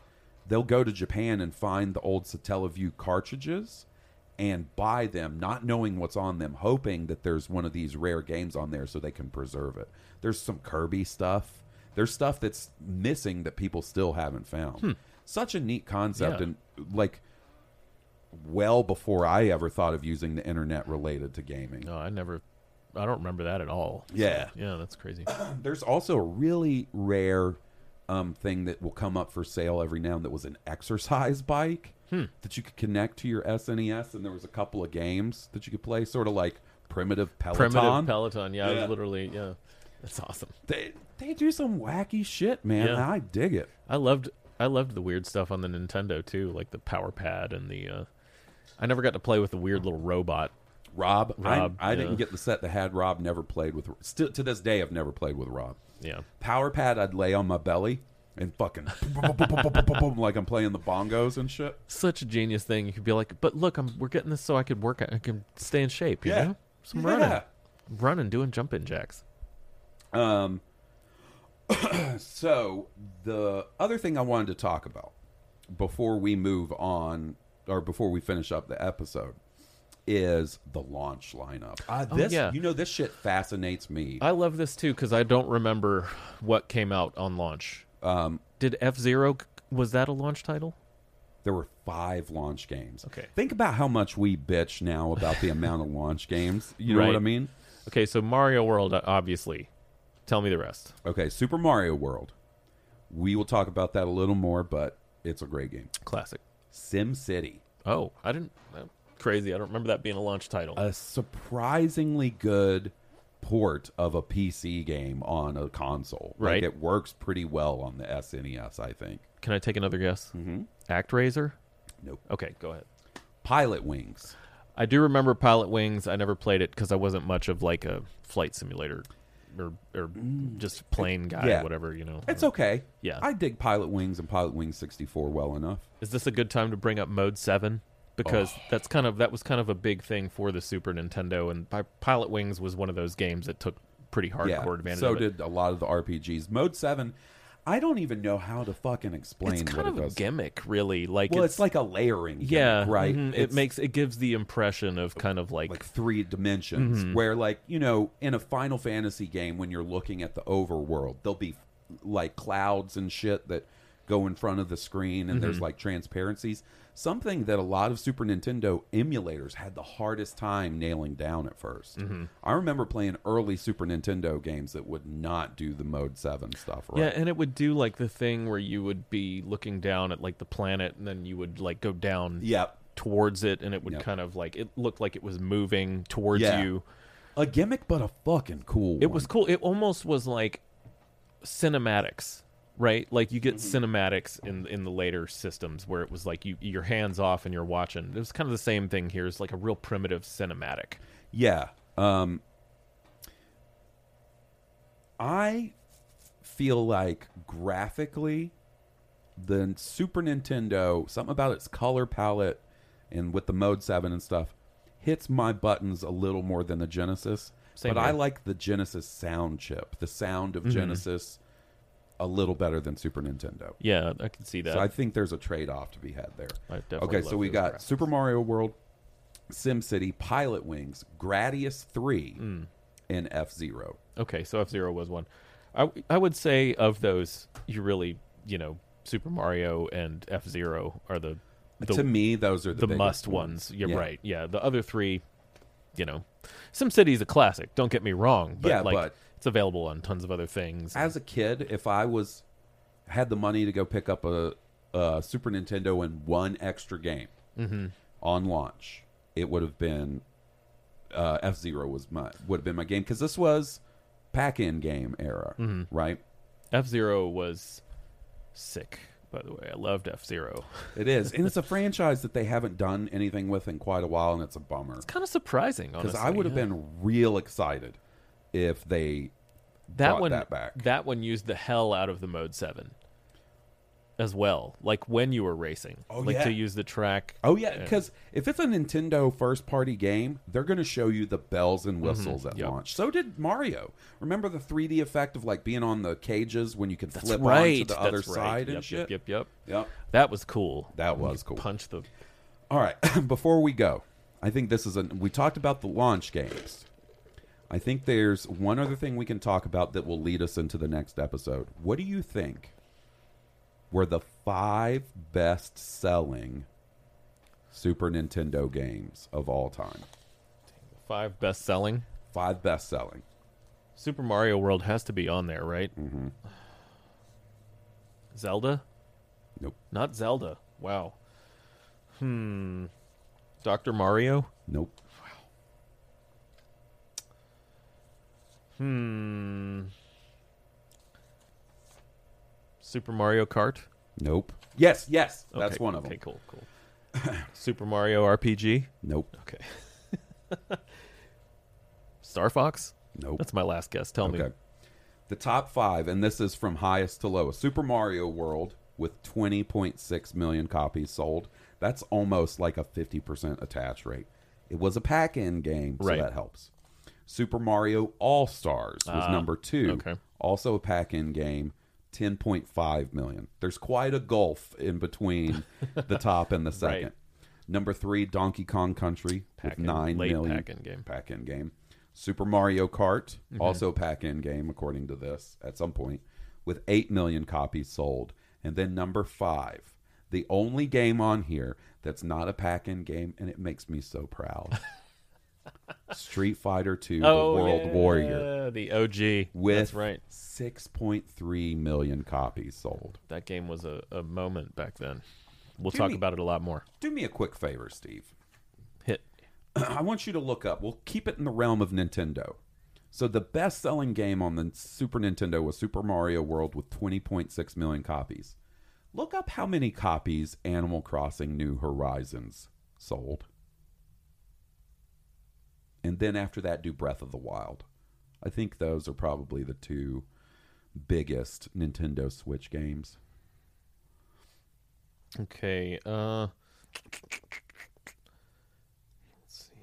they'll go to Japan and find the old Satellaview cartridges and buy them, not knowing what's on them, hoping that there's one of these rare games on there so they can preserve it. There's some Kirby stuff. There's stuff that's missing that people still haven't found. Such a neat concept, Yeah. and like well before I ever thought of using the internet related to gaming. No, I never. I don't remember that at all. Yeah. yeah, that's crazy. There's also a really rare um, thing that will come up for sale every now and that was an exercise bike that you could connect to your SNES, and there was a couple of games that you could play, sort of like primitive Peloton. Primitive Peloton. Yeah, Yeah. was literally. Yeah, that's awesome. they they do some wacky shit, man. Yeah. I dig it. I loved. I loved the weird stuff on the Nintendo too, like the power pad and the. uh I never got to play with the weird little robot. Rob, Rob, I, I yeah. didn't get the set that had Rob. Never played with. Still to this day, I've never played with Rob. Yeah, Power pad, I'd lay on my belly and fucking boom, boom, boom, like I'm playing the bongos and shit. such a genius thing. You could be like, but look, I'm we're getting this so I could work. I can stay in shape. You Yeah. know, some Yeah. running, running, doing jumping jacks. Um, so the other thing I wanted to talk about before we move on, or before we finish up the episode, is the launch lineup. Uh, Oh, this, yeah. you know, this shit fascinates me. I love this too because I don't remember what came out on launch. Um, Did F Zero was that a launch title? there were five launch games. Okay. think about how much we bitch now about the amount of launch games. You know what I mean? Okay, so Mario World, uh, obviously. Tell me the rest. Okay, Super Mario World. We will talk about that a little more, but it's a great game. Classic. Sim City. Oh, I didn't. Uh, crazy. I don't remember that being a launch title. a surprisingly good port of a PC game on a console. Right. Like it works pretty well on the SNES, I think. Can I take another guess? Mm-hmm. ActRaiser. Nope. Okay, go ahead. Pilot Wings. I do remember Pilot Wings. I never played it because I wasn't much of like a flight simulator or or just plain guy, Yeah. whatever you know. It's okay. Yeah. I dig Pilot Wings and Pilot Wings 64 well enough. Is this a good time to bring up Mode Seven? Because Oh. that's kind of that was kind of a big thing for the Super Nintendo, and Pilot Wings was one of those games that took pretty hardcore yeah. advantage. So of it. did a lot of the RPGs. Mode 7, I don't even know how to fucking explain It's kind what of it a gimmick, really. Like well, it's, it's, like a layering. gimmick, yeah, right. mhm, It makes it gives the impression of kind of like, like three dimensions Mm-hmm. where like you know in a final fantasy game when you're looking at the overworld there'll be like clouds and shit that go in front of the screen and Mm-hmm. there's like transparencies something that a lot of super nintendo emulators had the hardest time nailing down at 1st Mm-hmm. i remember playing early super nintendo games that would not do the mode 7 stuff right yeah, and it would do like the thing where you would be looking down at like the planet, and then you would like go down yep towards it, and it would Yep. kind of like it looked like it was moving towards Yeah. you. a gimmick but a fucking cool It one. was cool. It almost was like cinematics. Right? Like you get Mm-hmm. cinematics in in the later systems where it was like you your hands off and you're watching. It was kind of the same thing here. It's like a real primitive cinematic. Yeah. Um, I feel like graphically, the Super Nintendo, something about its color palette and with the Mode 7 and stuff, hits my buttons a little more than the Genesis. Same but I like the Genesis sound chip, the sound of Mm-hmm. Genesis, a little better than Super Nintendo. Yeah, I can see that. So I think there's a trade off to be had there. I definitely okay, so love we those got graphics. Super Mario World, Sim City, Pilot Wings, Gradius 3, Mm. and F Zero. Okay, so F Zero was one. I I would say of those, you really you know Super Mario and F Zero are the the, to me, those are the, the biggest must ones. You're Yeah. right. Yeah, the other three, you know, SimCity is a classic. Don't get me wrong. But Yeah, like but- it's available on tons of other things. As a kid, if I was had the money to go pick up a, a Super Nintendo and one extra game Mm-hmm. on launch, it would have been uh, F Zero was my would have been my game because this was pack-in game era, Mm-hmm. right? F Zero was sick. By the way, I loved F Zero. It is, and it's a franchise that they haven't done anything with in quite a while, and it's a bummer. It's kind of surprising, because. I would have yeah. been real excited if they that one that back. that one used the hell out of the mode seven as well like when you were racing Oh, like yeah. to use the track Oh yeah, because if it's a Nintendo first party game, they're going to show you the bells and whistles at Mm-hmm. Yep. launch. So did Mario. Remember the 3D effect of like being on the cages when you could that's flip right onto the other right. side yep, and shit. yep yep yep Yep. that was cool That was cool. punch the All right, before we go, I think this is a. We talked about the launch games. I think there's one other thing we can talk about that will lead us into the next episode. What do you think were the five best selling Super Nintendo games of all time? five best selling Five best selling. super mario world has to be on there right Mm-hmm. zelda Nope. not zelda wow hmm dr mario Nope. Hmm super mario kart Nope. Yes, yes. That's Okay, one of them. Okay, cool, cool. Super Mario RPG. Nope. Okay. Star Fox. Nope. That's my last guess. Tell me. Okay. The top five, and this is from highest to lowest. Super Mario World with 20.6 million copies sold. That's almost like a 50% attach rate. It was a pack in game, so Right. that helps. Super Mario All Stars was Ah, number two. okay. Also a pack in game, 10.5 million. There's quite a gulf in between the top and the second. Right. Number three, Donkey Kong Country Pack-in, with nine late million pack-in game. Pack in game. Super Mario Kart, Mm-hmm. also pack in game, according to this, at some point, with 8 million copies sold. And then number five, the only game on here that's not a pack in game, and it makes me so proud Street Fighter 2 Oh, The World yeah, Warrior, the OG. with That's right. 6.3 million copies sold. That game was a, a moment back then. We'll Do talk me- about it a lot more. Do me a quick favor, Steve. Hit. I want you to look up. We'll keep it in the realm of Nintendo. So the best-selling game on the Super Nintendo was Super Mario World with 20.6 million copies. Look up how many copies Animal Crossing New Horizons sold. And then after that do Breath of the Wild. I think those are probably the two biggest Nintendo Switch games. Okay. Uh, let's see.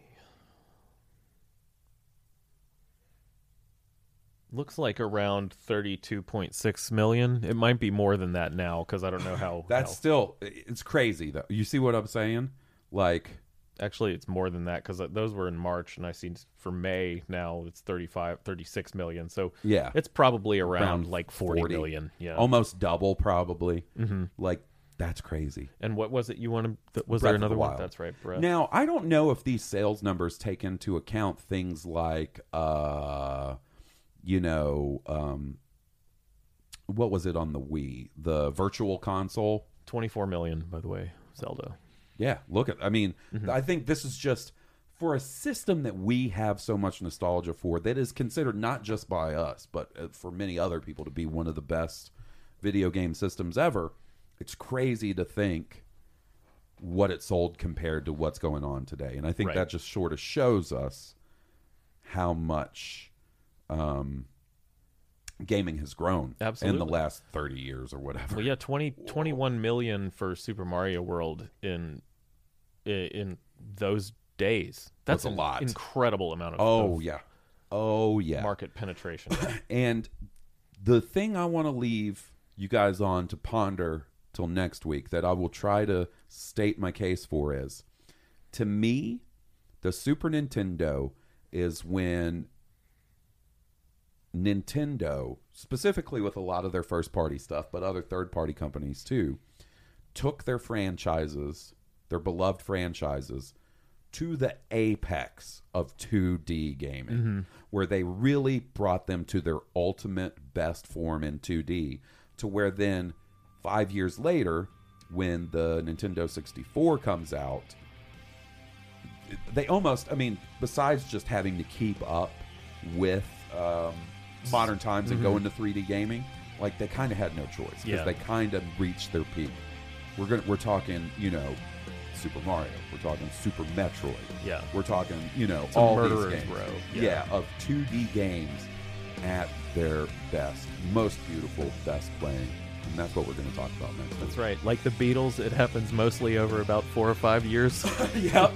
Looks like around thirty-two point six million. It might be more than that now because I don't know how. That's how- still it's crazy though. You see what I'm saying? Like Actually, it's more than that because those were in March, and I see for May now it's 35, 36 million. So Yeah. it's probably around, Around like forty 40. million. Yeah. almost double probably. Mm-hmm. Like that's crazy. and what was it you wanted? Was Breath there of the another one? That's right. Breath. Now I don't know if these sales numbers take into account things like, uh, you know, um, what was it on the Wii, the Virtual Console? Twenty-four million, by the way. Zelda. Yeah, look at. I mean, Mm-hmm. I think this is just for a system that we have so much nostalgia for that is considered not just by us but uh, for many other people to be one of the best video game systems ever. It's crazy to think what it sold compared to what's going on today. And I think Right. that just sort of shows us how much um, gaming has grown in the last 30 years or whatever. Well, yeah, 20, 21 million for Super Mario World in in those days. That's That's a lot. Incredible amount of, Oh, of yeah. Oh, yeah. market penetration. And the thing I want to leave you guys on to ponder till next week that I will try to state my case for is to me, the Super Nintendo is when Nintendo, specifically with a lot of their first party stuff, but other third party companies too, took their franchises, their beloved franchises, to the apex of 2D gaming, where they really brought them to their ultimate best form in 2D, to where then five years later, when the Nintendo 64 comes out, they almost, I mean, besides just having to keep up with um, modern times and go into 3D gaming, like they kind of had no choice because Yeah. they kind of reached their peak. We're gonna, we're talking, you know, Super Mario. We're talking Super Metroid. Yeah. We're talking, you know, a all these games. row. Yeah. Yeah. of 2D games at their best, most beautiful, best playing, and that's what we're going to talk about next. That's right. Like the Beatles, it happens mostly over about four or five years. yep.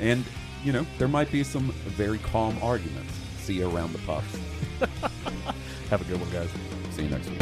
and you know, there might be some very calm arguments. See you around the puffs. Have a good one, guys. See you next week.